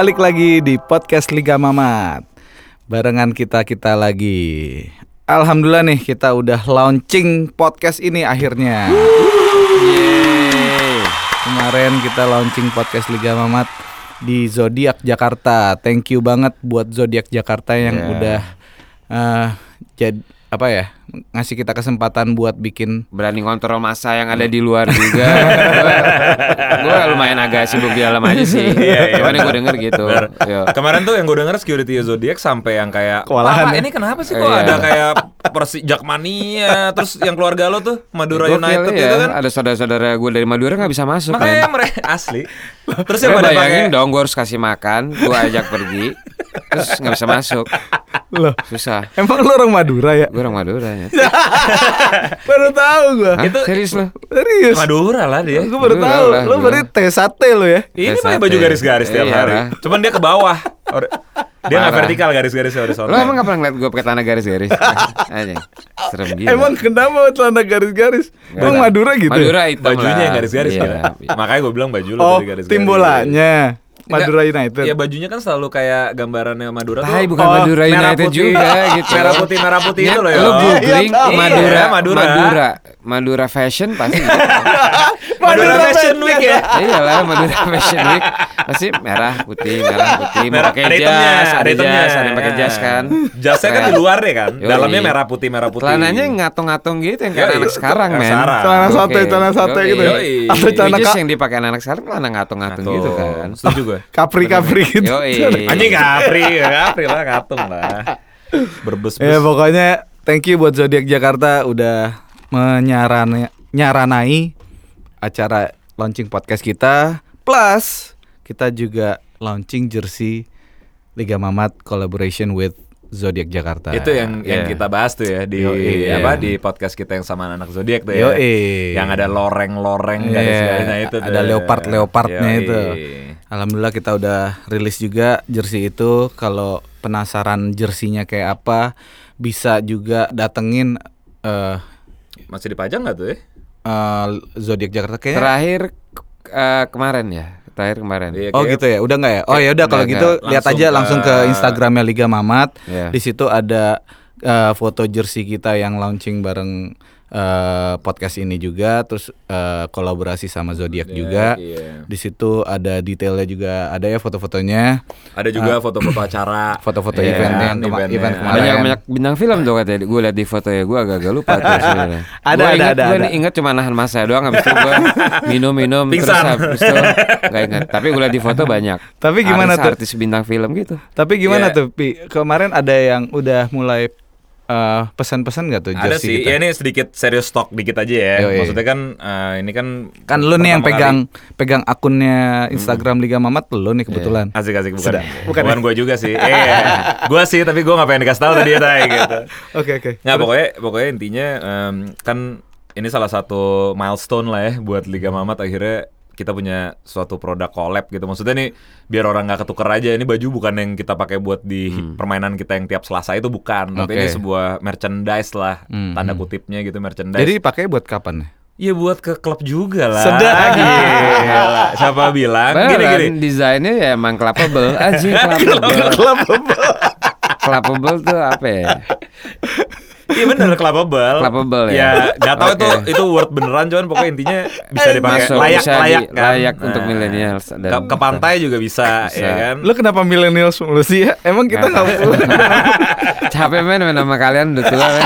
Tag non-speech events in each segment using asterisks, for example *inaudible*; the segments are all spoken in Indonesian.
balik lagi di podcast Liga Mamat. Barengan kita-kita lagi. Alhamdulillah nih kita udah launching podcast ini akhirnya. Yeay. Kemarin kita launching podcast Liga Mamat di Zodiak Jakarta. Thank you banget buat Zodiak Jakarta yang Yeah. udah eh jadi apa ya ngasih kita kesempatan buat bikin Berani kontrol masa yang ada di luar juga. *laughs* gue lumayan agak sibuk di dalam aja sih. Iya, iya. Cuman gue denger gitu. Yo. Kemarin tuh yang gue denger security Zodiac sampai yang kayak Kewalahan "Pak, ya?" ini kenapa sih kok Iya. ada kayak Persi Jakmania terus yang keluarga lo tuh Madura Gokil United ya, itu kan Ada saudara-saudara gue dari Madura nggak bisa masuk makanya kan. mereka asli *laughs* terus yang pada bayangin pakai dong gue harus kasih makan, gue ajak pergi, terus nggak bisa masuk, loh. susah. Emang lu orang Madura ya? Gue orang Madura ya. *laughs* baru tahu gua. Hah? Itu- serius lo? Serius. Madura lah dia Gue baru Madura tahu. lah, Lu gua. berarti teh sate lu ya? ini pakai baju garis-garis tiap Iya hari lah. cuman dia ke bawah dia nggak vertikal garis-garisnya Lo horizontal emang gak pernah ngeliat gue pakai tanah garis-garis? *laughs* Aja, serem gila. Emang kenapa celana garis-garis? Nggak ada. Madura gitu? Madura hitam bajunya yang garis-garis Iya. kan makanya gue bilang baju lo Oh, garis-garis tim bolanya. Madura United. Ya bajunya kan selalu kayak gambarannya Madura tuh. Tai bukan Oh, Madura United putih. juga *laughs* gitu. Merah putih merah putih itu loh ya. Lo googling Iya, tahu. Madura, Iya, Madura. Madura, Madura Fashion pasti. *laughs* Madura Fashion Week ya. Iyalah Madura Fashion Week pasti merah putih merah putih Merah- pakai ada hitamnya, jas, ada hitamnya. jas, ada yang pakai jas kan. Jasnya kan di luar deh kan. Yoi. Dalamnya merah putih merah putih. Celananya ngatung-ngatung gitu yang kayak anak sekarang men. Celana sate, celana sate gitu ya. Atau celana yang dipakai anak sekarang celana ngatung-ngatung Tuh, gitu kan. Setuju gue. Capri-capri gitu. Anjing Capri, Capri lah ngatung lah. *laughs* Berbes Ya pokoknya thank you buat Zodiak Jakarta udah menyaranai nyaranai acara launching podcast kita. Plus kita juga launching jersey Liga Mamat collaboration with Zodiak Jakarta. itu yang yang Iya. kita bahas tuh ya di Yoi. apa di podcast kita yang sama anak zodiak tuh ya. Yoi. Yang ada loreng-loreng Iya, garis-garisnya itu tuh. ada leopard-leopardnya itu. Alhamdulillah kita udah rilis juga jersey itu. Kalau penasaran jersinya kayak apa, bisa juga datengin eh Masih dipajang nggak tuh ya? eh, Zodiak Jakarta kayaknya. Terakhir eh, kemarin ya, terakhir kemarin. Iya, Oh gitu ya, udah nggak ya? Oh ya udah kalau gitu lihat Langsung aja ke- langsung ke Instagramnya Liga Mamat. Iya. Di situ ada eh, foto jersey kita yang launching bareng eh, podcast ini juga, terus eh, kolaborasi sama Zodiak juga. iya. Di situ ada detailnya juga, ada ya fotofotonya, Ada juga foto-foto acara. foto-foto Iya, event yang kema- eventnya. event Ada kemarin. Banyak banyak bintang film tuh katanya. Gue liat di foto ya, gue agak-agak lupa tuh *laughs* sebenarnya. Ada, Gua ada, ingat, ada, Gue ada. ingat cuma nahan masa doang, habis itu gue minum-minum terus Pingsan. habis itu *laughs* nggak ingat. Tapi gue liat di foto banyak. Tapi gimana artis, tuh? Artis bintang film gitu. Tapi gimana Iya. tuh, Pi? Kemarin ada yang udah mulai eh, pesan-pesan nggak tuh Ada jersey sih, kita? ya ini sedikit serius talk dikit aja ya. Yoi. Maksudnya kan eh, ini kan Kan lu nih yang pegang kali- pegang akunnya Instagram Liga Mamat lu nih kebetulan. Asik-asik bukan. Sudah. Bukan, Bukan gue juga sih. *laughs* Eh, gue sih tapi gue gak pengen dikasih tahu tadi ya gitu. Oke oke. Nggak pokoknya pokoknya intinya em, kan ini salah satu milestone lah ya buat Liga Mamat akhirnya kita punya suatu produk collab gitu. Maksudnya nih biar orang nggak ketuker aja. Ini baju bukan yang kita pakai buat di permainan kita yang tiap Selasa itu bukan. Tapi ini sebuah merchandise lah, Hmm, tanda hmm. kutipnya gitu merchandise. Jadi pakai buat kapan? Iya buat ke klub juga lah. Sedap. *laughs* Gila. Siapa bilang? Gini Beneran, gini. desainnya ya emang clubbable aja *laughs* clubbable. clubbable tuh apa ya? *laughs* Iya bener clubbable. Clubbable ya? Ya nggak tahu itu itu word beneran cuman pokoknya intinya bisa dipakai Masuk, layak bisa di- layak kan. layak untuk millennials dan- Ke, ke pantai juga bisa, Bisa. ya kan. Lu kenapa millennials mulu sih ya? Emang kita Nggak tahu. *laughs* Capek men main sama kalian udah tua men.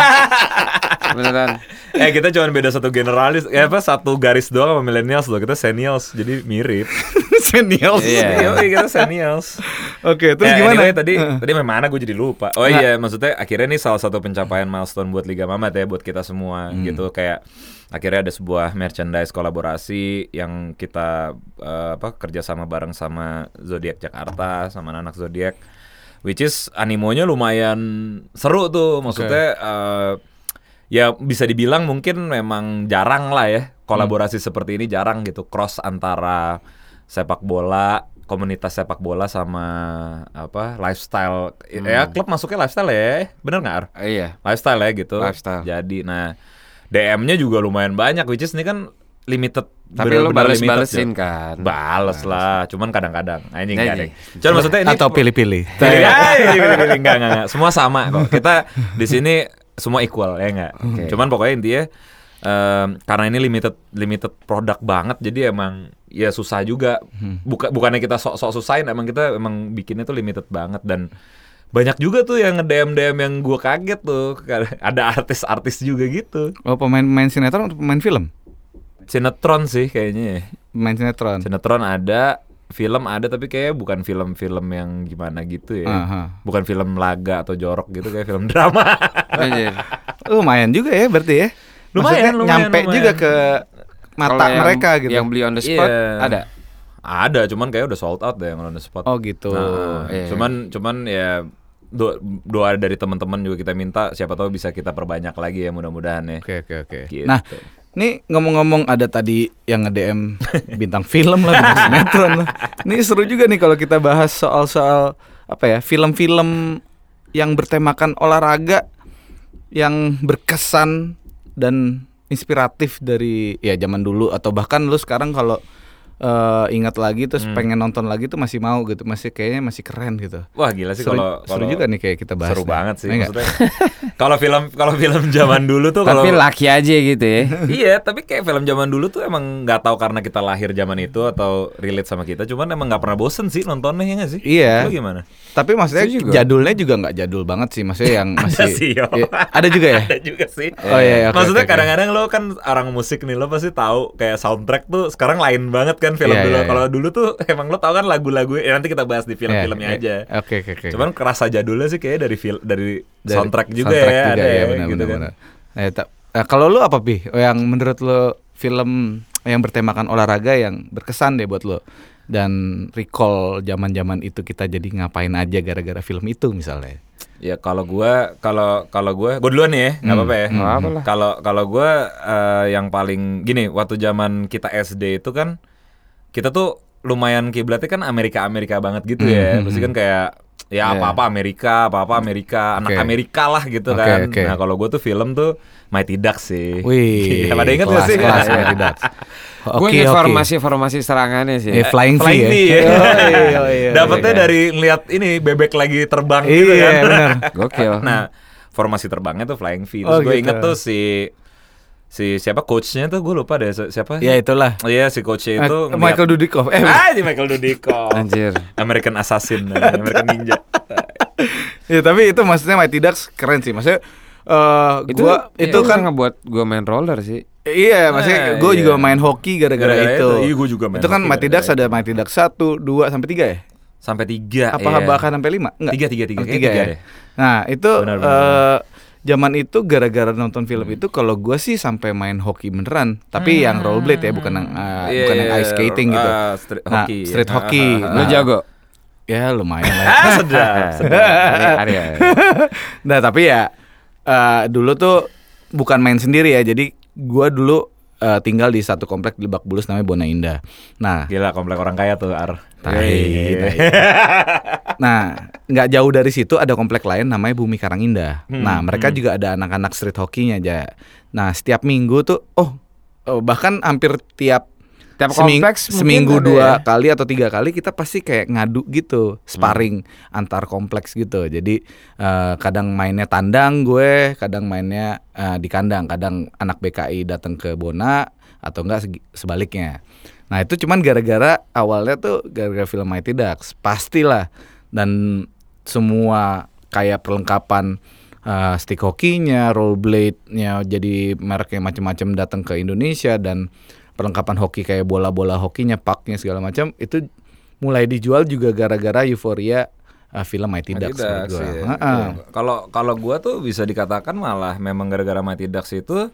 Beneran. eh kita cuma beda satu generalis, eh apa satu garis doang sama millennials loh. Kita senials, jadi mirip. *laughs* seniors. Iya. Iya, kita senials. Oke, terus Ya, gimana? anyway, tadi Heeh. tadi mana gue jadi lupa. Oh iya, maksudnya akhirnya ini salah satu pencapaian milestone buat Liga Mamat ya buat kita semua Hmm. gitu. Kayak akhirnya ada sebuah merchandise kolaborasi yang kita eh, apa kerja sama bareng sama Zodiac Jakarta sama anak Zodiac which is animonya lumayan seru tuh. Maksudnya eh, ya bisa dibilang mungkin memang jarang lah ya kolaborasi seperti ini jarang gitu cross antara sepak bola komunitas sepak bola sama apa lifestyle ya klub masuknya lifestyle ya bener nggak Ar? Eh, iya. lifestyle ya gitu Lifestyle. jadi nah DM-nya juga lumayan banyak which is ini kan limited. Tapi bener-bener limited, bales-balesin Jo. kan. Bales lah, cuman kadang-kadang. Anjing Anjing. kadang. Cuman maksudnya ini Atau pilih-pilih. *laughs* Pilih, ah, pilih, pilih, pilih. Enggak, enggak, enggak. Semua sama kok. Kita di sini semua equal ya enggak. Oke. Cuman pokoknya intinya em, karena ini limited limited produk banget jadi emang ya susah juga. Buka, bukannya kita sok-sok susahin emang kita emang bikinnya tuh limited banget dan banyak juga tuh yang nge-DM DM yang gua kaget tuh. *laughs* Ada artis-artis juga gitu. Oh pemain-pemain sinetron atau pemain film? Sinetron sih kayaknya. Pemain sinetron. Sinetron ada, film ada tapi kayaknya bukan film-film yang gimana gitu ya. Aha. Bukan film laga atau jorok gitu kayak film *laughs* drama. Anjir. Lumayan juga ya berarti ya. Lumayan, Maksudnya lumayan, nyampe lumayan. juga ke mata yang- mereka gitu. Yang beli on the spot Iya. ada. Ada, cuman kayak udah sold out deh yang on the spot. Oh gitu. Nah, iya. Cuman cuman ya do- doa dari teman-teman juga kita minta siapa tahu bisa kita perbanyak lagi ya mudah-mudahan ya. Oke oke oke. Gitu. Nah, ini ngomong-ngomong ada tadi yang nge-DM *laughs* bintang film lah, bintang sinetron lah. Ini seru juga nih kalau kita bahas soal-soal apa ya, film-film yang bertemakan olahraga yang berkesan dan inspiratif dari ya zaman dulu atau bahkan lu sekarang kalau eh, ingat lagi terus Hmm. pengen nonton lagi tuh masih mau gitu, masih kayaknya masih keren gitu. Wah gila sih kalau seru kalau- juga nih kayak kita bahas. seru nih. banget sih Ya maksudnya. kalau film kalau film zaman *laughs* dulu tuh kalau Tapi laki aja gitu ya. *laughs* iya, tapi kayak film zaman dulu tuh emang nggak tahu karena kita lahir zaman itu atau relate sama kita, cuman emang nggak pernah bosen sih nontonnya ya nggak sih? Iya. Lu gimana? Tapi maksudnya juga. jadulnya juga nggak jadul banget sih, maksudnya yang masih sih, yo. Iya, ada juga ya. *laughs* Ada juga sih. Oh, iya, iya, oke, Maksudnya oke, oke. kadang-kadang lo kan orang musik nih, lo pasti tahu kayak soundtrack tuh sekarang lain banget kan film Iya, dulu. iya, iya. Kalau dulu tuh emang lo tahu kan lagu-lagu ya nanti kita bahas di Iya, film-filmnya aja. iya. Oke oke oke. Cuman kerasa jadulnya sih kayak dari fil dari, Dari soundtrack juga soundtrack ya, juga ada ya, ya, benar, gitu benar, kan. benar. Nah, ta- nah, kalau lu apa pi? Oh, Yang menurut lu film yang bertemakan olahraga yang berkesan deh buat lu dan recall zaman-zaman itu kita jadi ngapain aja gara-gara film itu misalnya. Ya kalau gua kalau kalau gua gua duluan ya, nggak Hmm, apa-apa ya. hmm, Nggak apa lah. Kalau kalau gua eh, yang paling gini, waktu zaman kita SD itu kan kita tuh lumayan kiblatnya kan Amerika Amerika banget gitu ya. Hmm, Mesti hmm, kan kayak ya Iya. apa-apa Amerika, apa-apa Amerika, anak. Amerika lah gitu Oke, kan. oke. Nah, kalau gua tuh film tuh Mighty Ducks sih. Wih, *laughs* Iya, pada inget gak sih? Kelas, Iya. *laughs* Mighty Ducks. Gue Oke, inget oke. formasi-formasi serangannya sih. Eh, flying V Flying ya. V ya. *laughs* Oh, iya, iya, Dapetnya iya. dari ngeliat ini bebek lagi terbang gitu Iya, kan. benar. Gokil. Nah, formasi terbangnya tuh flying V. Terus Oh, gue gitu. inget tuh si si siapa coachnya tuh gue lupa deh si- siapa. Ya itulah. Oh iya si coachnya itu Eh, Michael Dudikoff. Eh, Ah, si Michael Dudikoff. Anjir. American Assassin, *laughs* American Ninja. ya tapi itu maksudnya Mighty Ducks keren sih. Maksudnya eh Itu gua itu itu kan ngebuat gue main roller sih. Iya, maksudnya Eh, gue iya. juga main hoki gara-gara itu. itu. Iya, gua juga main Itu kan Mighty Ducks ada Mighty Ducks 1, 2 sampai 3 ya? Sampai tiga. Apa iya. bahkan sampai 5? Enggak. Tiga, tiga, tiga. Kayaknya tiga tiga ya. deh. Nah, itu Benar, benar, eh, zaman itu gara-gara nonton film itu kalau gua sih sampai main hoki beneran, tapi yang rollerblade ya, bukan yang eh, Iya, bukan yang ice skating gitu. ah, street Nah, hockey. street Ah, hockey. ah, ah, Lu Nah, jago. Ya lumayan lah. Ah, *laughs* sedap, sedap. Arya. *laughs* nah, tapi ya eh, dulu tuh bukan main sendiri ya. Jadi gua dulu eh, tinggal di satu komplek di Lebak Bulus namanya Bona Indah. Nah, Gila komplek orang kaya tuh Ar. Tai, tai. *laughs* Nah, nggak jauh dari situ ada komplek lain namanya Bumi Karangindah. Hmm, Nah, mereka hmm. juga ada anak-anak street hokinya aja. Nah, setiap minggu tuh, oh, oh, bahkan hampir tiap Tiap seming- kompleks seminggu dua ya. kali atau tiga kali kita pasti kayak ngadu gitu, sparring Hmm. antar kompleks gitu. Jadi eh, kadang mainnya tandang gue, kadang mainnya eh, di kandang, kadang anak BKI datang ke Bona atau enggak sebaliknya. Nah itu cuman gara-gara awalnya tuh gara-gara film Mighty Ducks pastilah dan semua kayak perlengkapan uh, stick hokinya, rollerblade-nya jadi mereknya macam-macam datang ke Indonesia dan perlengkapan hoki kayak bola-bola hokinya, paknya segala macam itu mulai dijual juga gara-gara euforia uh, film Mighty, Ducks. iya. Iya. Kalau kalau gua tuh bisa dikatakan malah memang gara-gara Mighty Ducks itu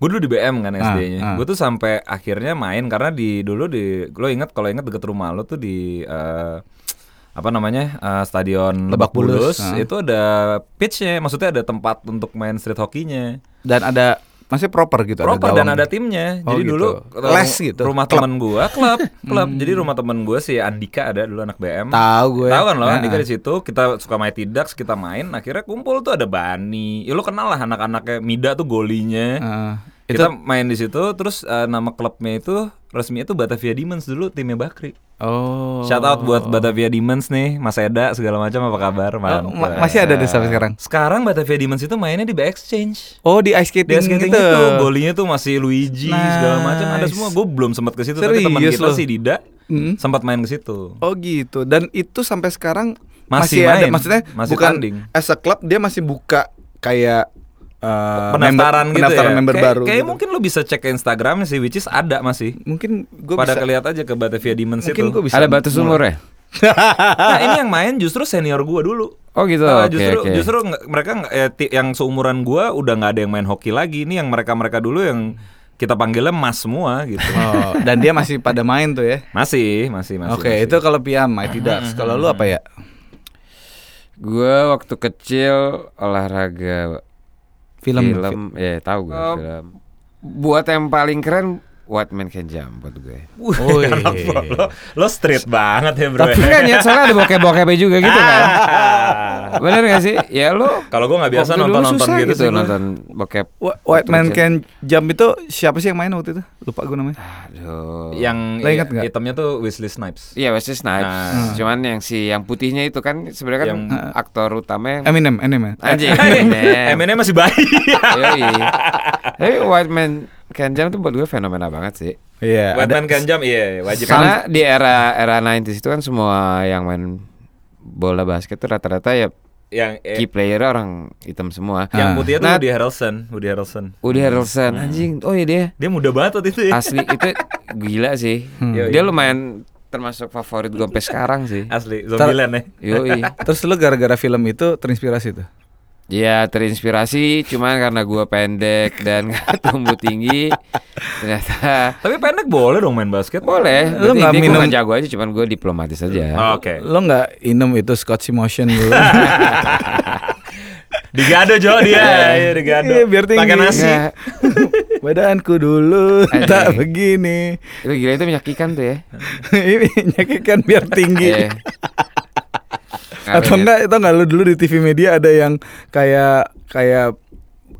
gue dulu di BM kan Ah, SD-nya. ah. Gue tuh sampai akhirnya main karena di dulu di lo inget kalau inget deket rumah lo tuh di eh, apa namanya eh, stadion Lebak Bulus, Bulus, ah. itu ada pitchnya, maksudnya ada tempat untuk main street hokinya. Dan ada masih proper gitu proper ada dan ada timnya. Oh, Jadi gitu. dulu Les gitu? Rumah Klub? teman gua klub, *laughs* klub. Jadi rumah teman gua si Andika ada dulu anak BM. Tahu gue. Tahu kan lo, Heeh. Andika di situ kita suka main Ducks, kita main, akhirnya kumpul tuh ada Bani. Ya lo kenal lah anak-anaknya Mida tuh golinya. Heeh. Kita main di situ terus eh, nama klubnya itu resminya itu Batavia Demons dulu timnya Bakri. Oh. Shout out buat Batavia Demons nih, Mas Eda segala macam apa kabar? Oh, Mantap. ma- masih ada deh sampai sekarang. Sekarang Batavia Demons itu mainnya di Exchange. Oh di ice Di skating, skating gitu. itu golinya tuh masih Luigi segala macam ada Nice. semua. Gue belum sempat ke situ tapi teman kita lo? si Dida Hmm. sempat main ke situ. Oh gitu. Dan itu sampai sekarang Masih masih, ada main, maksudnya masih bukan tanding. as a club dia masih buka kayak eh, pendaftaran member- gitu pendaftaran ya. member kayak, baru. kayak gitu. mungkin lo bisa cek ke Instagramnya sih, which is ada masih. mungkin gue Pada bisa kelihat aja ke Batavia Demons mungkin itu. gue bisa Ada batas umur ya? *laughs* Nah ini yang main justru senior gua dulu. Oh gitu. Nah, Oke justru oke. justru mereka eh, ti- yang seumuran gua udah nggak ada yang main hoki lagi. Ini yang mereka mereka dulu yang kita panggilnya mas semua gitu. *laughs* Oh, dan dia masih pada main tuh ya. Masih, masih, masih. Oke, masih. itu kalau Piam Mighty Ducks. Kalau lu apa ya? Gue waktu kecil olahraga Film. film, ya tahu gue Oh. film. Buat yang paling keren White Man Can Jump buat gue. Oh, iya. Kenapa lo, lo street banget ya bro. Tapi kan ya soalnya ada bokep-bokepnya juga gitu kan. Bener gak sih? Ya lu Kalau gua nggak biasa waktu dulu nonton nonton susah gitu, sih. nonton bokep. Wh- White Man. Can Jump itu siapa sih yang main waktu itu? Lupa gue namanya. Aduh. Yang Lo ingat nggak? hitamnya tuh Wesley Snipes. Iya Wesley Snipes. Nah. Cuman yang si yang putihnya itu kan sebenarnya kan Yang- aktor utama yang Eminem, Eminem. anjing. *laughs* Eminem. Eminem. masih bayi. *laughs* Tapi White Man Can Jump tuh buat gue fenomena banget sih. Iya, Buat ada main kanjam iya wajib. Karena di era era 90s itu kan semua yang main bola basket tuh rata-rata ya yang eh, key player orang hitam semua. yang Ah. putih itu Nah- Woody Harrelson, Woody Harrelson. Woody Harrelson anjing. Oh iya dia. Dia muda banget waktu itu ya. Asli itu gila sih. Yoi. Dia lumayan termasuk favorit gue sampai sekarang sih. Asli, Zombieland ya. Yoi. Terus lu gara-gara film itu terinspirasi tuh. Ya terinspirasi cuman karena gua pendek dan *laughs* gak tumbuh tinggi ternyata Tapi pendek boleh dong main basket. boleh. Lu Berarti nggak gua minum- nggak jago aja cuman gue diplomatis aja. Oh, Oke. Lo nggak inum itu Scotch Motion dulu? *laughs* Digado Jo dia, iya digado. Iya, biar tinggi. Pakai nasi. Nggak. *laughs* Badanku dulu Anjing. tak begini. Itu gila itu menyakitkan tuh ya. Ini nyakitkan biar tinggi. Atau enggak itu enggak lu dulu di TV media ada yang kayak kayak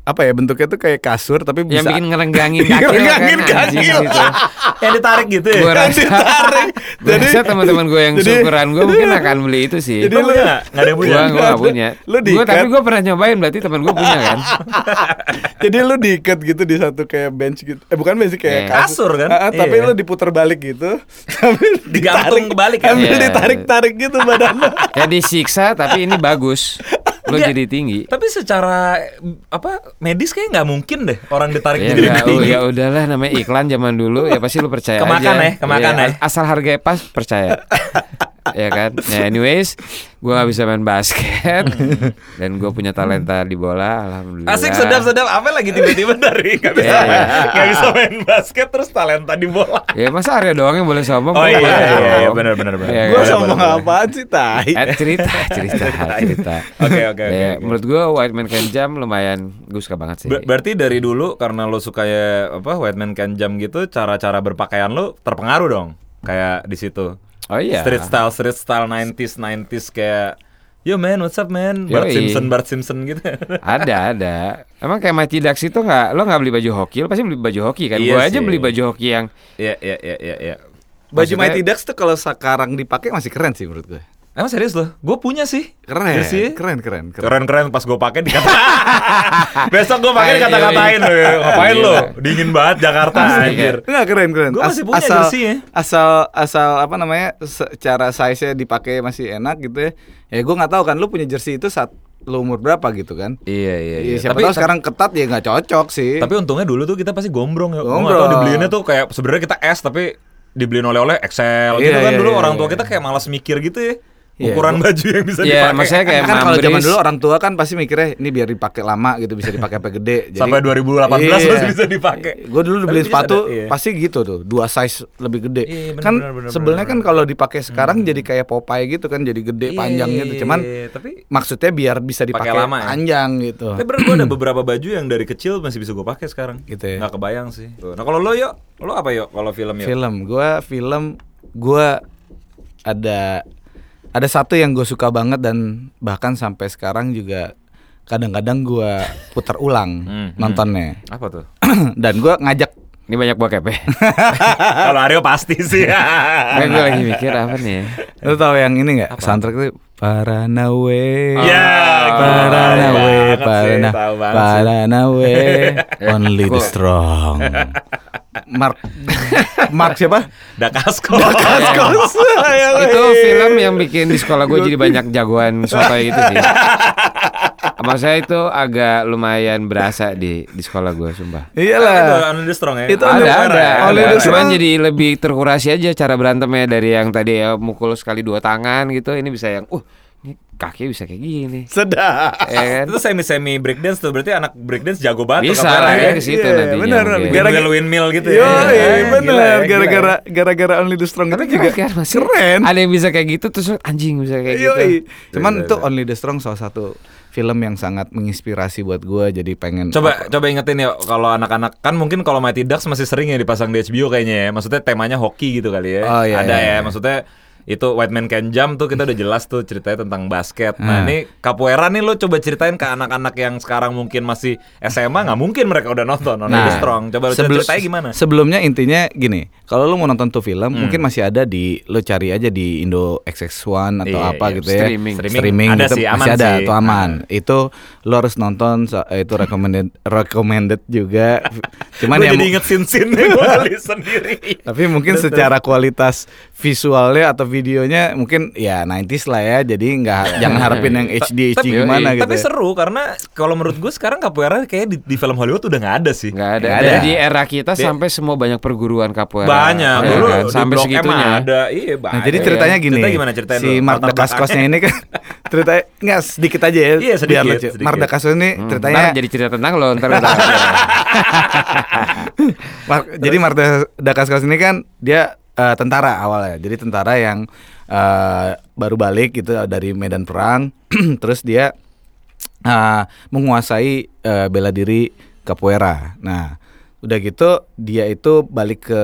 apa ya bentuknya tuh kayak kasur tapi bisa *laughs* Yang bikin ngerenggangin kaki lo Ngerenggangin kan, kaki gitu. Yang ditarik gitu ya. Gue rasa, ditarik. *laughs* Jadi- teman-teman gue yang jadi- syukuran gue mungkin *laughs* akan beli itu sih. Jadi Lu nggak? Nggak ada punya. Gua gue gak punya. Lu Gua diikat. tapi gue pernah nyobain berarti teman gue punya kan. Jadi lu diikat gitu di satu kayak bench gitu. Eh bukan bench kayak Iya. Kasur kan? Tapi Iya. lu diputar balik gitu. Sambil Digantung ditarik- kebalik kan? Sambil Iya. ditarik-tarik gitu badan lu. Kayak disiksa tapi ini bagus. Lo Enggak. jadi tinggi. Tapi secara apa medis kayak nggak mungkin deh orang ditarik Ya, jadi tinggi. ya udahlah namanya iklan zaman dulu ya pasti lu percaya Kemakan aja. ya, kemakan Iya, ya. Asal harganya pas percaya. *laughs* ya kan. Nah, anyways, gua nggak bisa main basket *laughs* dan gue punya talenta di bola, alhamdulillah. Asik sedap-sedap apa lagi tiba-tiba dari nggak bisa Iya, iya. nggak bisa main basket terus talenta di bola. Ya masa Arya doang yang boleh sombong? Oh iya iya iya benar benar benar. Sama boleh, boleh. apaan sih tai? Eh, cerita, cerita, *laughs* cerita. Oke, oke, oke, Ya, oke. Menurut gue White Man Can Jump lumayan gue suka banget sih. Ber- berarti dari dulu karena lo suka ya apa White Man Can Jump gitu, cara-cara berpakaian lo terpengaruh dong. Kayak di situ. Oh iya. Street style, street style 90s, 90s kayak Yo man, what's up man? Bart Yoi. Simpson, Bart Simpson gitu. *laughs* Ada, ada. Emang kayak Mighty Ducks itu nggak, lo nggak beli baju hoki, lo pasti beli baju hoki kan? Iya Gue aja beli baju hoki yang Iya, iya, iya, iya, iya. Baju Maksudnya- Mighty Ducks tuh kalau sekarang dipakai masih keren sih menurut gue. Emang serius loh? Gue punya sih. Keren, Jersey. keren, keren, keren. Keren-keren pas gue pakai dikata. *laughs* Besok gue pakai Ayo, dikata-katain lo. Ngapain Gila. lo? Dingin banget Jakarta anjir. Enggak keren keren. Gua masih punya asal, jersey ya. Asal asal apa namanya? Secara size-nya dipakai masih enak gitu ya. Ya gue nggak tahu kan lu punya jersey itu saat lu umur berapa gitu kan? Iya, iya, Iya, siapa tahu sekarang ketat ya nggak cocok sih. Tapi untungnya dulu tuh kita pasti gombrong ya. Gue Gombrong. dibeliinnya tuh kayak sebenarnya kita S tapi dibeliin oleh-oleh XL gitu Iya, kan iya, dulu iya, orang iya. tua kita kayak malas mikir gitu ya. Iya, Ukuran gua- baju yang bisa Iya, dipakai. maksudnya kayak kan kalau zaman dulu orang tua kan pasti mikirnya ini biar dipakai lama gitu bisa dipakai sampai gede. Sampai 2018 masih bisa dipakai. Gue dulu beli sepatu ada, iya. pasti gitu tuh, dua size lebih gede. Iya, bener, kan bener, bener, sebenarnya kan kalau dipakai sekarang jadi kayak Popeye gitu kan, jadi gede Iya, panjang gitu. Cuman iya, tapi maksudnya biar bisa dipakai lama ya? panjang gitu. tapi bener gue ada beberapa baju yang dari kecil masih bisa gue pakai sekarang. Gitu ya. Nggak kebayang sih. Nah kalau lo yuk, lo apa yuk kalau film yuk? Film, gua film gua ada ada satu yang gue suka banget dan bahkan sampai sekarang juga kadang-kadang gua putar ulang Hmm, hmm. nontonnya. Apa tuh? *clears throat* Dan gua ngajak Ini banyak bokep ya. *laughs* Kalau Aryo pasti sih. *laughs* Kayak gue lagi mikir apa nih. Lu tahu yang ini nggak? Soundtrack itu Paranawe. Ya, Paranawe, Parana. Paranawe, only the strong. *laughs* Mark, *laughs* Mark siapa? Dakasko. Kaskos. *laughs* itu film yang bikin di sekolah gue jadi banyak jagoan soto gitu sih. *laughs* Sama saya itu agak lumayan berasa di di sekolah gue sumpah. Itu Iyalah. The Strong ya. Itu ada ada, ada. Cuman jadi lebih terkurasi aja cara berantemnya dari yang tadi ya mukul sekali dua tangan gitu. Ini bisa yang, uh ini kaki bisa kayak gini. Sedap. Ya kan? Itu semi semi breakdance tuh berarti anak breakdance jago banget. Bisa lah ya ya. ke situ Iya, nantinya. benar, mungkin. gara- Windmill windmill gitu Yo, ya. iya, gila bener. ya, Gara-gara ya. gara-gara Only the Strong Tapi itu juga keren, masih keren. Ada yang bisa kayak gitu terus anjing bisa kayak gitu. Cuman Iya, itu iya. Only the Strong salah satu film yang sangat menginspirasi buat gua jadi pengen Coba coba ingetin ya kalau anak-anak kan mungkin kalau Mighty Ducks masih sering ya dipasang di HBO kayaknya ya. Maksudnya temanya hoki gitu kali ya. Oh, iya, Ada iya. ya. Maksudnya itu White Man Can Jump tuh kita udah jelas tuh ceritanya tentang basket. Hmm. Nah, ini capoeira nih lo coba ceritain ke anak-anak yang sekarang mungkin masih SMA nggak mungkin mereka udah nonton Only the Strong. Coba lo sebelum- ceritain gimana? Sebelumnya intinya gini, kalau lu mau nonton tuh film, Hmm. mungkin masih ada di lu cari aja di Indo XX1 atau Iya, apa iya, gitu ya. streaming. Streaming ada gitu, sih, aman masih ada sih. tuh aman. Ah. Itu lu harus nonton itu recommended *laughs* recommended juga. Cuman Gue ya jadi inget scene-scene gue *laughs* sendiri. tapi mungkin secara kualitas visualnya atau videonya mungkin ya 90s lah ya. Jadi nggak jangan *laughs* harapin yang HD HD Tapi- gimana gitu. Tapi ya. seru karena kalau menurut gue sekarang capoeira kayak di, di film Hollywood udah nggak ada sih. Nggak ada. Nggak ada. Dari era kita Dia- sampai semua banyak perguruan capoeira. Banyak Ya dulu kan? di sampai segitunya. ada. Iya, banyak. Nah, jadi ceritanya gini. Cerita gimana ceritain si Mark Dacascosnya ini kan *laughs* ceritanya nggak sedikit aja ya. Iya, sedikit, biar lucu. sedikit. Mark Dacascos ini Hmm, ceritanya ntar jadi cerita tentang lo ntar udah. *laughs* Mark- jadi Mark Da- Dacascos ini kan dia eh, tentara awalnya. Jadi tentara yang eh, baru balik gitu dari medan perang. *clears throat* Terus dia eh, menguasai eh, bela diri capoeira. Nah, udah gitu dia itu balik ke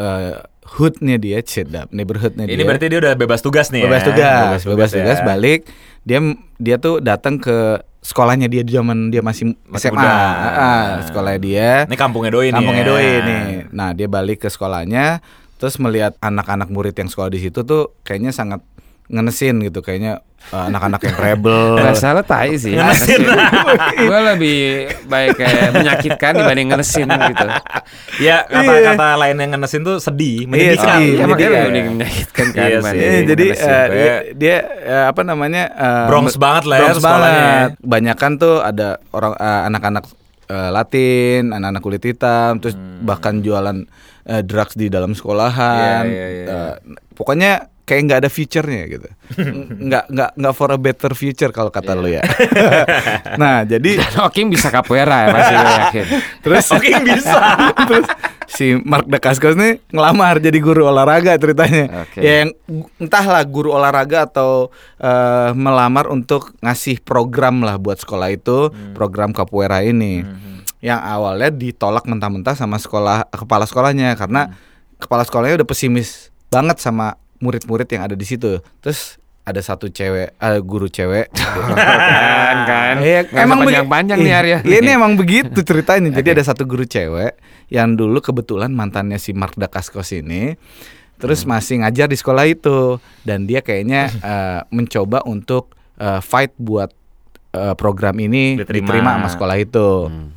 eh, hoodnya dia, cedap neighborhoodnya dia. Ini berarti dia udah bebas tugas nih bebas ya. tugas, bebas tugas, ya. balik. Dia dia tuh datang ke sekolahnya dia di zaman dia masih, Masih SMA. Ah, sekolahnya dia. Ini kampungnya doi nih. Kampungnya ya. doi nih. Nah, dia balik ke sekolahnya terus melihat anak-anak murid yang sekolah di situ tuh kayaknya sangat ngenesin gitu kayaknya eh, anak-anak yang rebel. *laughs* Lo tai sih. Ngenesin. *laughs* Gue lebih baik kayak menyakitkan dibanding ngenesin gitu. Ya, Iya. kata-kata lain yang ngenesin tuh sedih, Iya, menyedihkan. sedih. Ya makanya lebih menyakitkan kan. Iya sih. Iya, jadi eh, dia, dia eh, apa namanya eh, Bronx me- banget lah ya banget. Banyakan tuh ada orang eh, anak-anak eh, Latin, anak-anak kulit hitam, terus bahkan jualan eh, drugs di dalam sekolahan. Hmm. Iya, iya, iya. Eh, pokoknya kayak nggak ada future-nya gitu. *laughs* nggak nggak nggak for a better future kalau kata lu ya. *laughs* nah, jadi *laughs* Oking bisa capoeira ya gue yakin. terus Oke, bisa. terus si Mark Dacascos nih ngelamar jadi guru olahraga ceritanya. Oke. Ya yang entahlah guru olahraga atau eh, melamar untuk ngasih program lah buat sekolah itu, program capoeira ini. Yang awalnya ditolak mentah-mentah sama sekolah kepala sekolahnya karena kepala sekolahnya udah pesimis banget sama murid-murid yang ada di situ. Terus ada satu cewek, eh, guru cewek *laughs* kan kan. Iya, usah panjang-panjang nih iya, Arya. Iya, ini emang begitu ceritanya. *laughs* Jadi ada satu guru cewek yang dulu kebetulan mantannya si Mark Dacascos ini terus Hmm. masih ngajar di sekolah itu dan dia kayaknya *laughs* eh, mencoba untuk eh, fight buat eh, program ini Diterima. diterima sama sekolah itu. Hmm.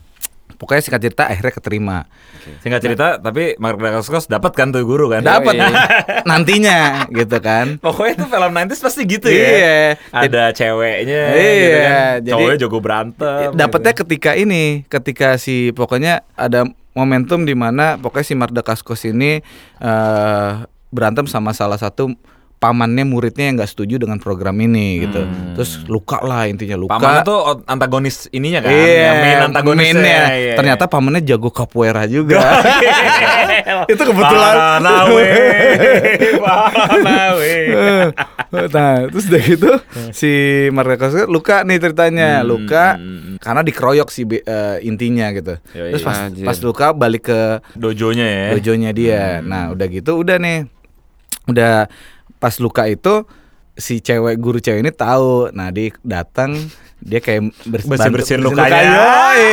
Pokoknya singkat cerita akhirnya keterima. Singkat cerita, tapi Mark Dacascos dapat kan tuh guru kan? Dapat iya. *laughs* nantinya gitu kan. Pokoknya tuh film 90s pasti gitu ya. Iya. Ada ceweknya Iya, gitu kan. jadi- Cowoknya jago berantem. Dapatnya gitu. ketika ini, ketika si pokoknya ada momentum di mana pokoknya si Mark Dacascos ini eh berantem sama salah satu pamannya muridnya yang nggak setuju dengan program ini gitu. Hmm. Terus luka lah intinya luka. Pamannya tuh antagonis ininya kan, Iya, yang main antagonisnya. mainnya. Iya, Ternyata pamannya jago capoeira juga. *laughs* *laughs* Itu kebetulan. Paranawe, *laughs* Paranawe. nah, terus udah gitu si Mark Dacascos luka nih ceritanya, Hmm, luka hmm, karena dikeroyok si eh, intinya gitu. Yoi. Terus pas, Anjir. pas luka balik ke Dojonya ya. dojonya dia. Nah, udah gitu udah nih. Udah pas luka itu si cewek guru cewek ini tahu. Nah, dia datang dia kayak bers- Bersih-bersihin bantu- lukanya. Yoi,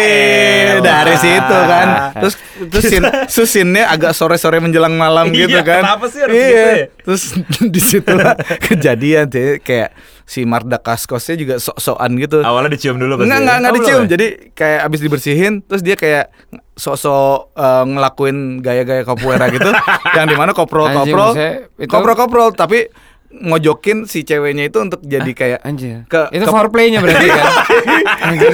Elah. dari situ kan. Terus terus *laughs* terus scene-nya agak sore-sore menjelang malam Iya, gitu kan. kenapa sih harus Iya. gitu ya? Terus *laughs* di situ kejadian sih kayak si Marda Kaskosnya juga sok-sokan gitu. Awalnya dicium dulu pasti. Enggak, enggak, enggak Oh, belum dicium. ya? Jadi kayak abis dibersihin, terus dia kayak sok-sok eh, ngelakuin gaya-gaya capoeira gitu, *laughs* yang di mana Anjing, koprol-koprol, maksudnya itu- koprol-koprol, tapi ngojokin si ceweknya itu untuk jadi kayak Anjir. Ke- itu ke- foreplaynya berarti kan. *laughs* Anjir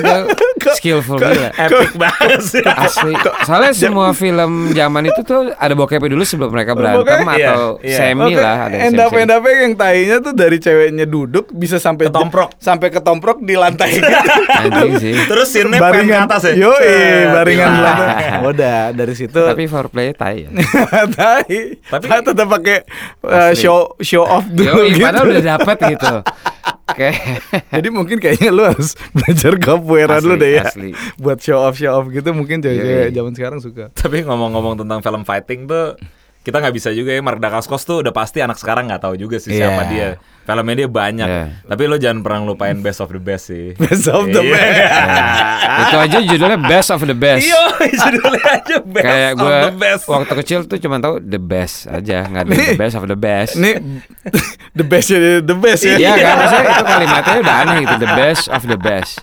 skillful gila. Epic banget sih. Asli. Soalnya semua film zaman itu tuh ada bokepnya dulu sebelum mereka berantem Bokep, iya, atau iya. semi Oke, lah ada semi-semi. endap-endapnya yang tainya tuh dari ceweknya duduk bisa sampai Ketomprok. sampai ketomprok di lantai gitu. Anjing sih. Terus pen ke atas ya. Yo, Cet. baringan di Iya. lantai. *laughs* Udah dari situ Tapi foreplay tai ya. *laughs* tai. Tapi- tetap pakai uh, Asli. show show off dulu Yoi, gitu. padahal udah dapet gitu. *laughs* Oke. *laughs* Jadi mungkin kayaknya lu harus *laughs* belajar capoeira Asli, dulu deh ya. asli. Buat show off show off gitu mungkin cewek-cewek Yoi. zaman sekarang suka. Tapi ngomong-ngomong tentang film fighting tuh kita nggak bisa juga ya Mark Dacascos tuh udah pasti anak sekarang nggak tahu juga sih siapa Iya. dia. Filmnya dia banyak. Iya. Tapi lo jangan pernah lupain Best of the Best sih. *laughs* Best of the Iya. best. *laughs* Itu aja judulnya best of the best. Iya, *laughs* judulnya aja Best Kayak of the Best. waktu kecil tuh cuma tahu the best aja, nggak ada the best of the best. Ini the best ya the best ya. Iya kan, maksudnya itu kalimatnya udah aneh gitu, the best of the best.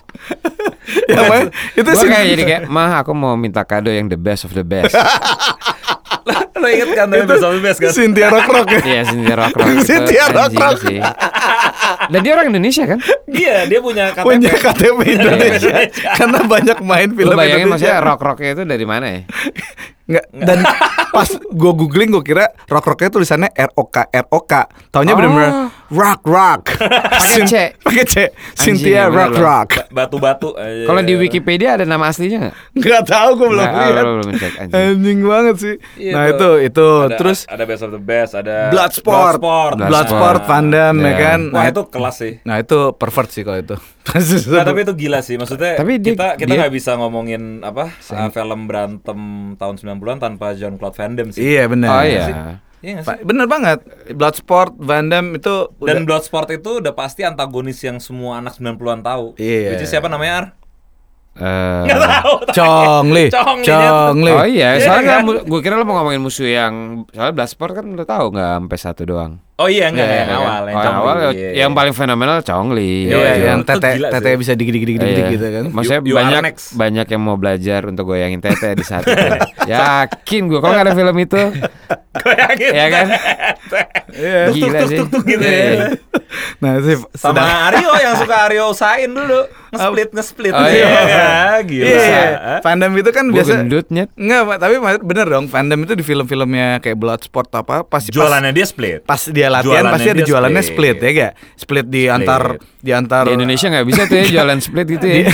Ya, itu sih kayak jadi kayak, mah aku mau minta kado yang the best of the best. Lo inget kan tapi the Best kan? Cynthia Rock Rock ya. Iya, Cynthia Rock Rock. *laughs* Cynthia Rock Rock. Dan dia orang Indonesia kan? Iya, dia punya KTP. Punya KTP Indonesia karena banyak main film Lu bayangin Indonesia. maksudnya rock rocknya itu dari mana ya? Nggak, dan pas gue googling gue kira rock rocknya tulisannya R O K R O K. Taunya Oh. bener-bener rock rock. *laughs* Pakai C. Pakai C. Cynthia Rock. Rock. Batu-batu. eh, Kalau di Wikipedia ada nama aslinya nggak? Nggak tahu gue belum lihat. belum- belum cek, anjing. Anjing banget sih. Iya, nah itu itu ada, terus ada Best of the Best, ada Bloodsport. Bloodsport, Bloodsport, Van Damme ya Iya. kan. Wah, Nah, itu kelas sih. Nah itu pervert sih kalau itu. *laughs* Nah, tapi itu gila sih. Maksudnya Tapi dia- kita kita nggak bisa ngomongin apa uh, film berantem tahun 90-an tanpa John Claude Van Damme sih. iya benar. Oh iya. Iya sih? Bener banget. Bloodsport, Van Damme itu Dan udah- Bloodsport itu udah pasti antagonis yang semua anak 90-an tahu. Iya. Which is siapa namanya Ar? Eh, Nggak tahu. Chong Li. *laughs* Chong Li, Chong Li. Oh iya, Iya soalnya kan? gue kira lo mau ngomongin musuh yang soalnya Bloodsport kan lo tahu nggak sampai satu doang. Oh iya enggak Iya, yang kan? awal, yang Oh, Li, awal ya- iya, yang iya. paling fenomenal Chongli. Iya, Iya, yang tete tete sih. bisa digigit-gigit Iya. gitu kan. Maksudnya You- you banyak next. banyak yang mau belajar untuk goyangin tete di saat itu. *laughs* Yakin gue kalau nggak ada film itu, *laughs* Goyangin. ya kan? Iya. Gila sih. gitu ya. Iya. Nah, sih Sama Aryo yang suka Aryo usain dulu nge-split nge-split. Oh, iya. gila. Iya, Van Damme itu kan Gue biasa gendut nyet. Enggak, Pak, tapi bener dong Van Damme itu di film-filmnya kayak Bloodsport apa pasti pas, Jualannya dia split. pas dia latihan Jualannya pasti ada dia jualannya split. split, ya gak? Split di antar di antar Di Indonesia nggak bisa tuh ya *laughs* jualan split gitu di, ya.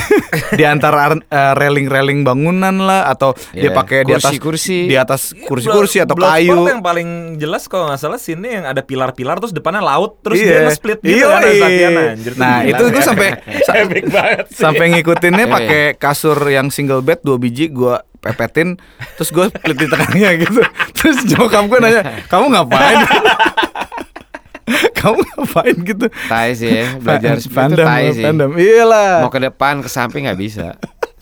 di antara eh, railing-railing bangunan lah atau dia Iya, pakai di atas kursi-kursi. di atas kursi-kursi atau Bloodsport kayu. yang paling jelas kalau nggak salah sini yang ada pilar-pilar terus depannya laut terus Iya. dia nge-split gitu Iya, kan habis iya. latihan anjir. tuh Nah, itu gue sampai *laughs* banget sih. sampai ngikutinnya Iya, pakai kasur yang single bed dua biji gua pepetin terus gue split di tengahnya gitu terus nyokap gue nanya kamu ngapain *laughs* kamu ngapain gitu Tai sih ya, belajar split itu tai sih. pandam. iyalah Mau ke depan ke samping nggak bisa.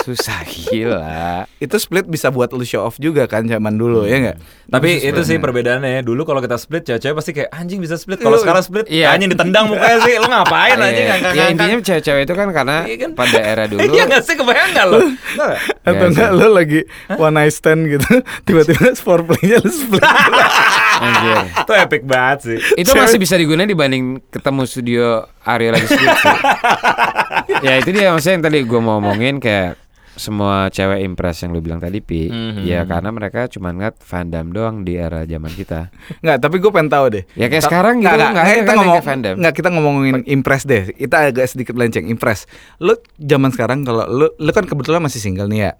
Susah *laughs* gila. itu split bisa buat lu show off juga kan zaman dulu ya nggak Tapi itu sih perbedaannya. Dulu kalau kita split cewek-cewek pasti kayak anjing bisa split. Kalau Lu- sekarang split Iya. anjing ditendang mukanya sih. Lu ngapain anjing Iya. ngangkat Ya intinya cewek-cewek itu kan karena Iya kan? pada era *laughs* dulu Iya nggak sih kebayang nggak nggak? atau Iya enggak sih. lu lagi one night stand gitu *laughs* tiba-tiba sportplaynya lu split anjir. Itu epic banget sih. Itu masih bisa digunakan dibanding ketemu studio Aryo lagi split sih. ya itu dia maksudnya yang tadi gue mau ngomongin kayak semua cewek impress yang lu bilang tadi pi. Mhm. ya karena mereka cuma ngeliat Van Damme doang di era zaman kita. Nggak tapi gue pengen tahu deh. Ya, kayak Ta- sekarang gitu, nggak, nggak nggak, kita kan ngomong kayak Van Damme. nggak kita ngomongin impress deh. Kita agak sedikit melenceng. Impress. Lu zaman sekarang kalau lu lu kan kebetulan masih single nih ya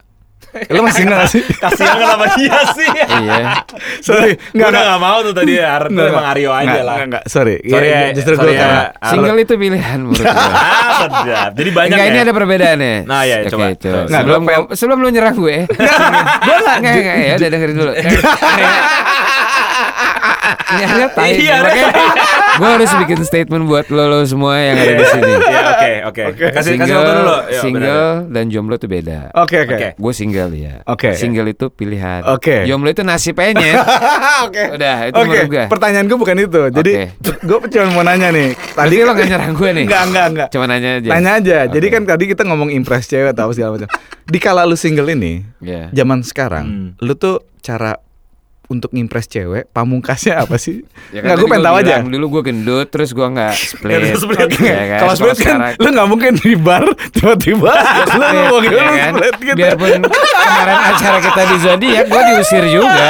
lu masih nggak sih *laughs* Kasihan kenapa dia sih? iya sorry Gue udah gak mau tuh tadi Ar, Nggak, emang nggak. Aryo aja Nggak, lah. nggak, nggak, sorry Sorry ya, justru sorry gue ya. karena Ar- single itu pilihan menurut gue *laughs* Ah. Jadi banyak Enggak, ya. ini ada perbedaannya. Nah, iya, Oke, coba. itu. Nggak, sebelum gua pengen- sebelum lu nyerang gue. *laughs* gue enggak enggak enggak ya, udah dengerin dulu. *laughs* Iya, Makanya *laughs* gue harus bikin statement buat lo, lo semua yang ada di sini. Ya oke oke. Kasih kasih waktu dulu. Yuk, single dan jomblo itu beda. Oke oke. Oke. Gue single ya. Oke. Single itu pilihan. Oke. Jomblo itu nasibnya. *laughs* Oke. Udah, itu Oke. menurut gue. Pertanyaan gue bukan itu. Jadi gue cuma mau nanya nih. Tadi lo gak nyerang gue nih. Enggak enggak enggak. Cuma nanya aja. Nanya aja. Jadi Oke. kan tadi kita ngomong impress cewek atau segala macam. Di kala lu single ini, Iya. zaman sekarang, Hmm. lu tuh cara untuk ngimpress cewek, pamungkasnya apa sih? *laughs* Ya Enggak, gue tadi pengen tahu aja. Dulu gue gendut, terus gue nggak split. Nggak split. Ya kan? Kalau split kan sekarang- lu nggak mungkin di bar tiba-tiba *laughs* lu Split, ngomong gitu ya lu kan? split gitu. Biarpun kemarin acara kita di Zodiac, gue diusir juga.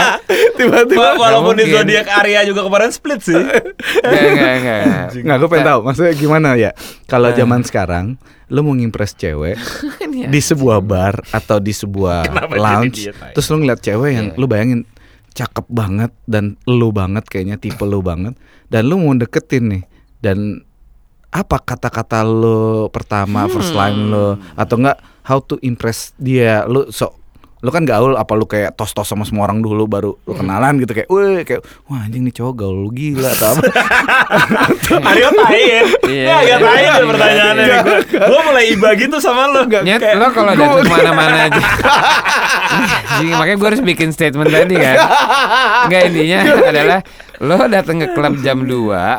tiba-tiba Wa- Walaupun di mungkin. zodiak Arya juga kemarin split sih. Enggak, enggak, enggak. Nggak, gue pengen tahu. Maksudnya gimana ya? Kalau Nah. zaman sekarang, lu mau ngimpress cewek *laughs* Iya. di sebuah bar atau di sebuah Kenapa lounge, terus lu ngeliat cewek yang Iya. lu bayangin cakep banget dan lu banget kayaknya tipe lu banget. Dan lu mau deketin nih dan apa kata-kata lu pertama first line lu atau enggak how to impress dia? Lu sok lu kan gaul apa lu kayak tos-tos sama semua orang dulu baru lu kenalan gitu kayak weh kayak wah anjing nih cowok gaul gila atau apa *laughs* Aryo tain. Iya. Ya agak tain tuh pertanyaannya nih. Gua, gua mulai iba gitu sama lu. Nyet, Kayak- lo kalau datang ke mana-mana *laughs* aja Jadi, Makanya gue harus bikin statement tadi kan Enggak intinya adalah Lo datang ke klub jam 2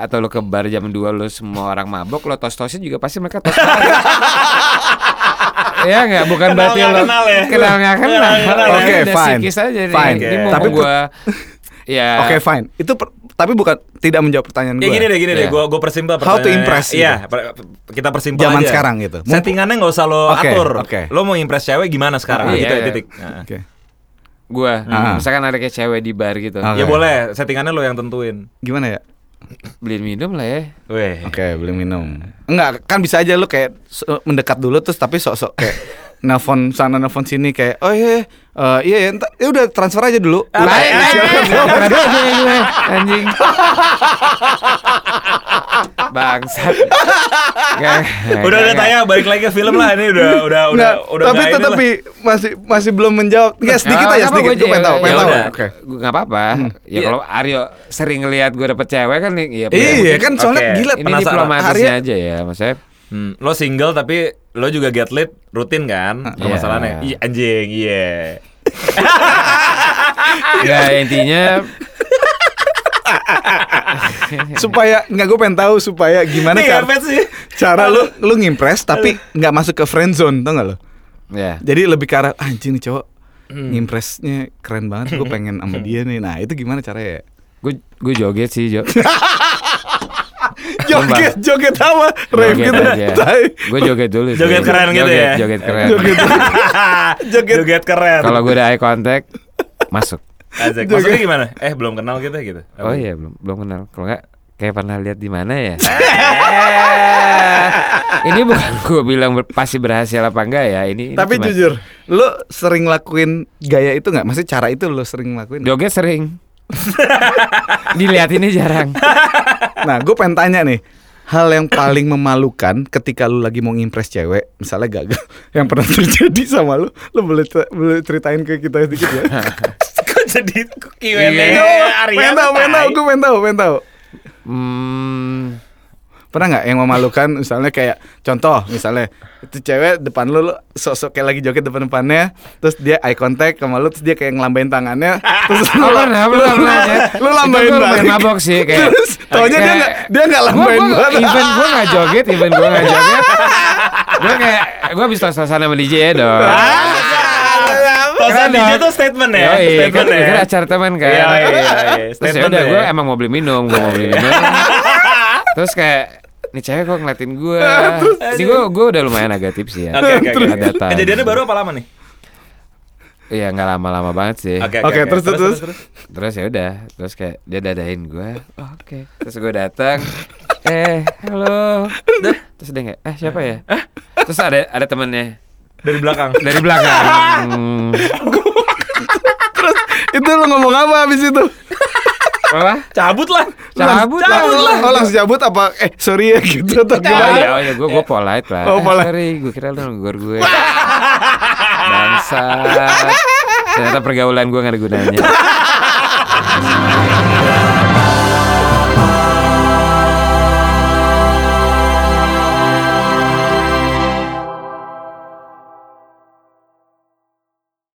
Atau lo ke bar jam 2 Lo semua orang mabok Lo tos-tosin juga pasti mereka tos *laughs* Ya enggak bukan Kenal berarti nggak lo kenal ya? Kenal nggak kenal Kenal nggak kenal ya? Oke, Udah fine. sikis aja nih. Fine. Ini Oke. mau Tapi gua Ya Oke fine. Itu per- tapi bukan tidak menjawab pertanyaan gue. Ya gini deh, gini deh. Iya. Gua gua persimpel How to impress Iya, gitu. kita persimpel Zaman aja. sekarang gitu. Settingannya nggak usah lo Oke, atur. oke. Lo mau impress cewek gimana sekarang? Iya, gitu ya, iya. titik. Nah. Oke. Gua Ah. Misalkan ada kayak cewek di bar gitu Oke. Ya boleh, settingannya lo yang tentuin. Gimana ya? Beliin minum lah ya Weh. Oke, beli minum. Enggak, kan bisa aja lu kayak so- mendekat dulu terus tapi sok-sok kayak *laughs* nelfon sana nelfon sini kayak oh iya eh, iya ya, entar- ya udah transfer aja dulu. Anjing. Bangsat. *laughs* Udah udah tanya balik lagi ke film lah ini udah udah udah Nggak, udah tapi tetapi masih masih belum menjawab. Enggak sedikit aja sedikit. Gue pengen tahu, pengen tahu. udah. Oke. Apa-apa. Ya Iya. kalau Aryo sering ngelihat gue dapet cewek kan nih, ya Iya kan soalnya gila Ini diplomatisnya aja ya, maksudnya. Hmm, lo single tapi lo juga get lit rutin kan? Iya. Masalahnya. Iya anjing, iya. *laughs* Ya intinya *laughs* *laughs* supaya nggak gue pengen tahu supaya gimana Nih cara, sih. cara lu lu ngimpress *laughs* tapi nggak masuk ke friend zone tau gak lo? ya. Jadi lebih ke arah "Ah, anjing nih cowok ngimpressnya keren banget gue pengen sama dia nih. Nah itu gimana caranya ya? Gue gue joget sih, Jo. *laughs* Joget joget apa? Rave Joget gitu. Tai. Gue joget dulu sih. Joget keren gitu Joget, ya? Joget keren. Joget. Joget. Joget keren. Kalau gue ada eye contact, masuk. Maksudnya gimana? Eh belum kenal kita gitu. Oh iya belum belum kenal. Kalau nggak kayak pernah lihat di mana ya? ini bukan gue bilang ber- pasti berhasil apa enggak ya. Ini, ini Tapi cuma- jujur, lu sering lakuin gaya itu nggak? Maksudnya cara itu lu sering lakuin? joget sering. Dilihat ini jarang. Nah, gue pengen tanya nih, hal yang paling memalukan ketika lu lagi mau ngimpress cewek, misalnya gagal, yang pernah terjadi sama lu, lu boleh boleh ceritain ke kita sedikit ya? Kok jadi Q&A. Arya? pengen tahu, pengen tahu, gue pengen tahu, pengen tahu. Hmm, Pernah nggak yang memalukan, misalnya kayak contoh, misalnya itu cewek depan lu, lu sok-sok kayak lagi joget depan depannya, terus dia eye contact sama lu, terus dia kayak ngelambain tangannya, *laughs* terus lu, pernah, lu, pernah, ya. lu lambain Itu gua balik. mabok sih, kayak- terus taunya dia nggak dia nggak gua, lambain gua, banget. even gue nggak joget, even gue nggak joget. *laughs* gue kayak gue habis tos-tosan sama DJ ya dong. Keren DJ dong. tuh statement ya? Yoi, kan, Statement ya? kan acara teman kan. Iya, iya, iya, iya. Terus ya Statement udah ya. gue emang mau beli minum, gue mau beli minum. *laughs* Terus kayak nih cewek kok ngeliatin gue. Ini gue gue udah lumayan agak tipsy ya. Oke oke oke. Ada time. Kejadiannya baru apa lama nih? Iya nggak lama-lama banget sih. Oke Oke, terus, terus, Terus ya udah, terus kayak dia dadain gue. Oh, Oke. Terus gue datang. Eh, halo. Terus dia kayak, eh siapa ya? Terus ada ada temennya Dari belakang. *laughs* dari belakang. Terus itu lu ngomong apa habis itu? apa? Cabut lah. Cabut lah. Cabut lah. Oh langsung cabut apa? Eh sorry ya gitu atau Oh gimana? iya, oh iya, gue gue polite lah. Oh, Eh, polite. sorry, gue kira lu negor gue. Bangsat. Ternyata pergaulan gue gak ada gunanya. *laughs*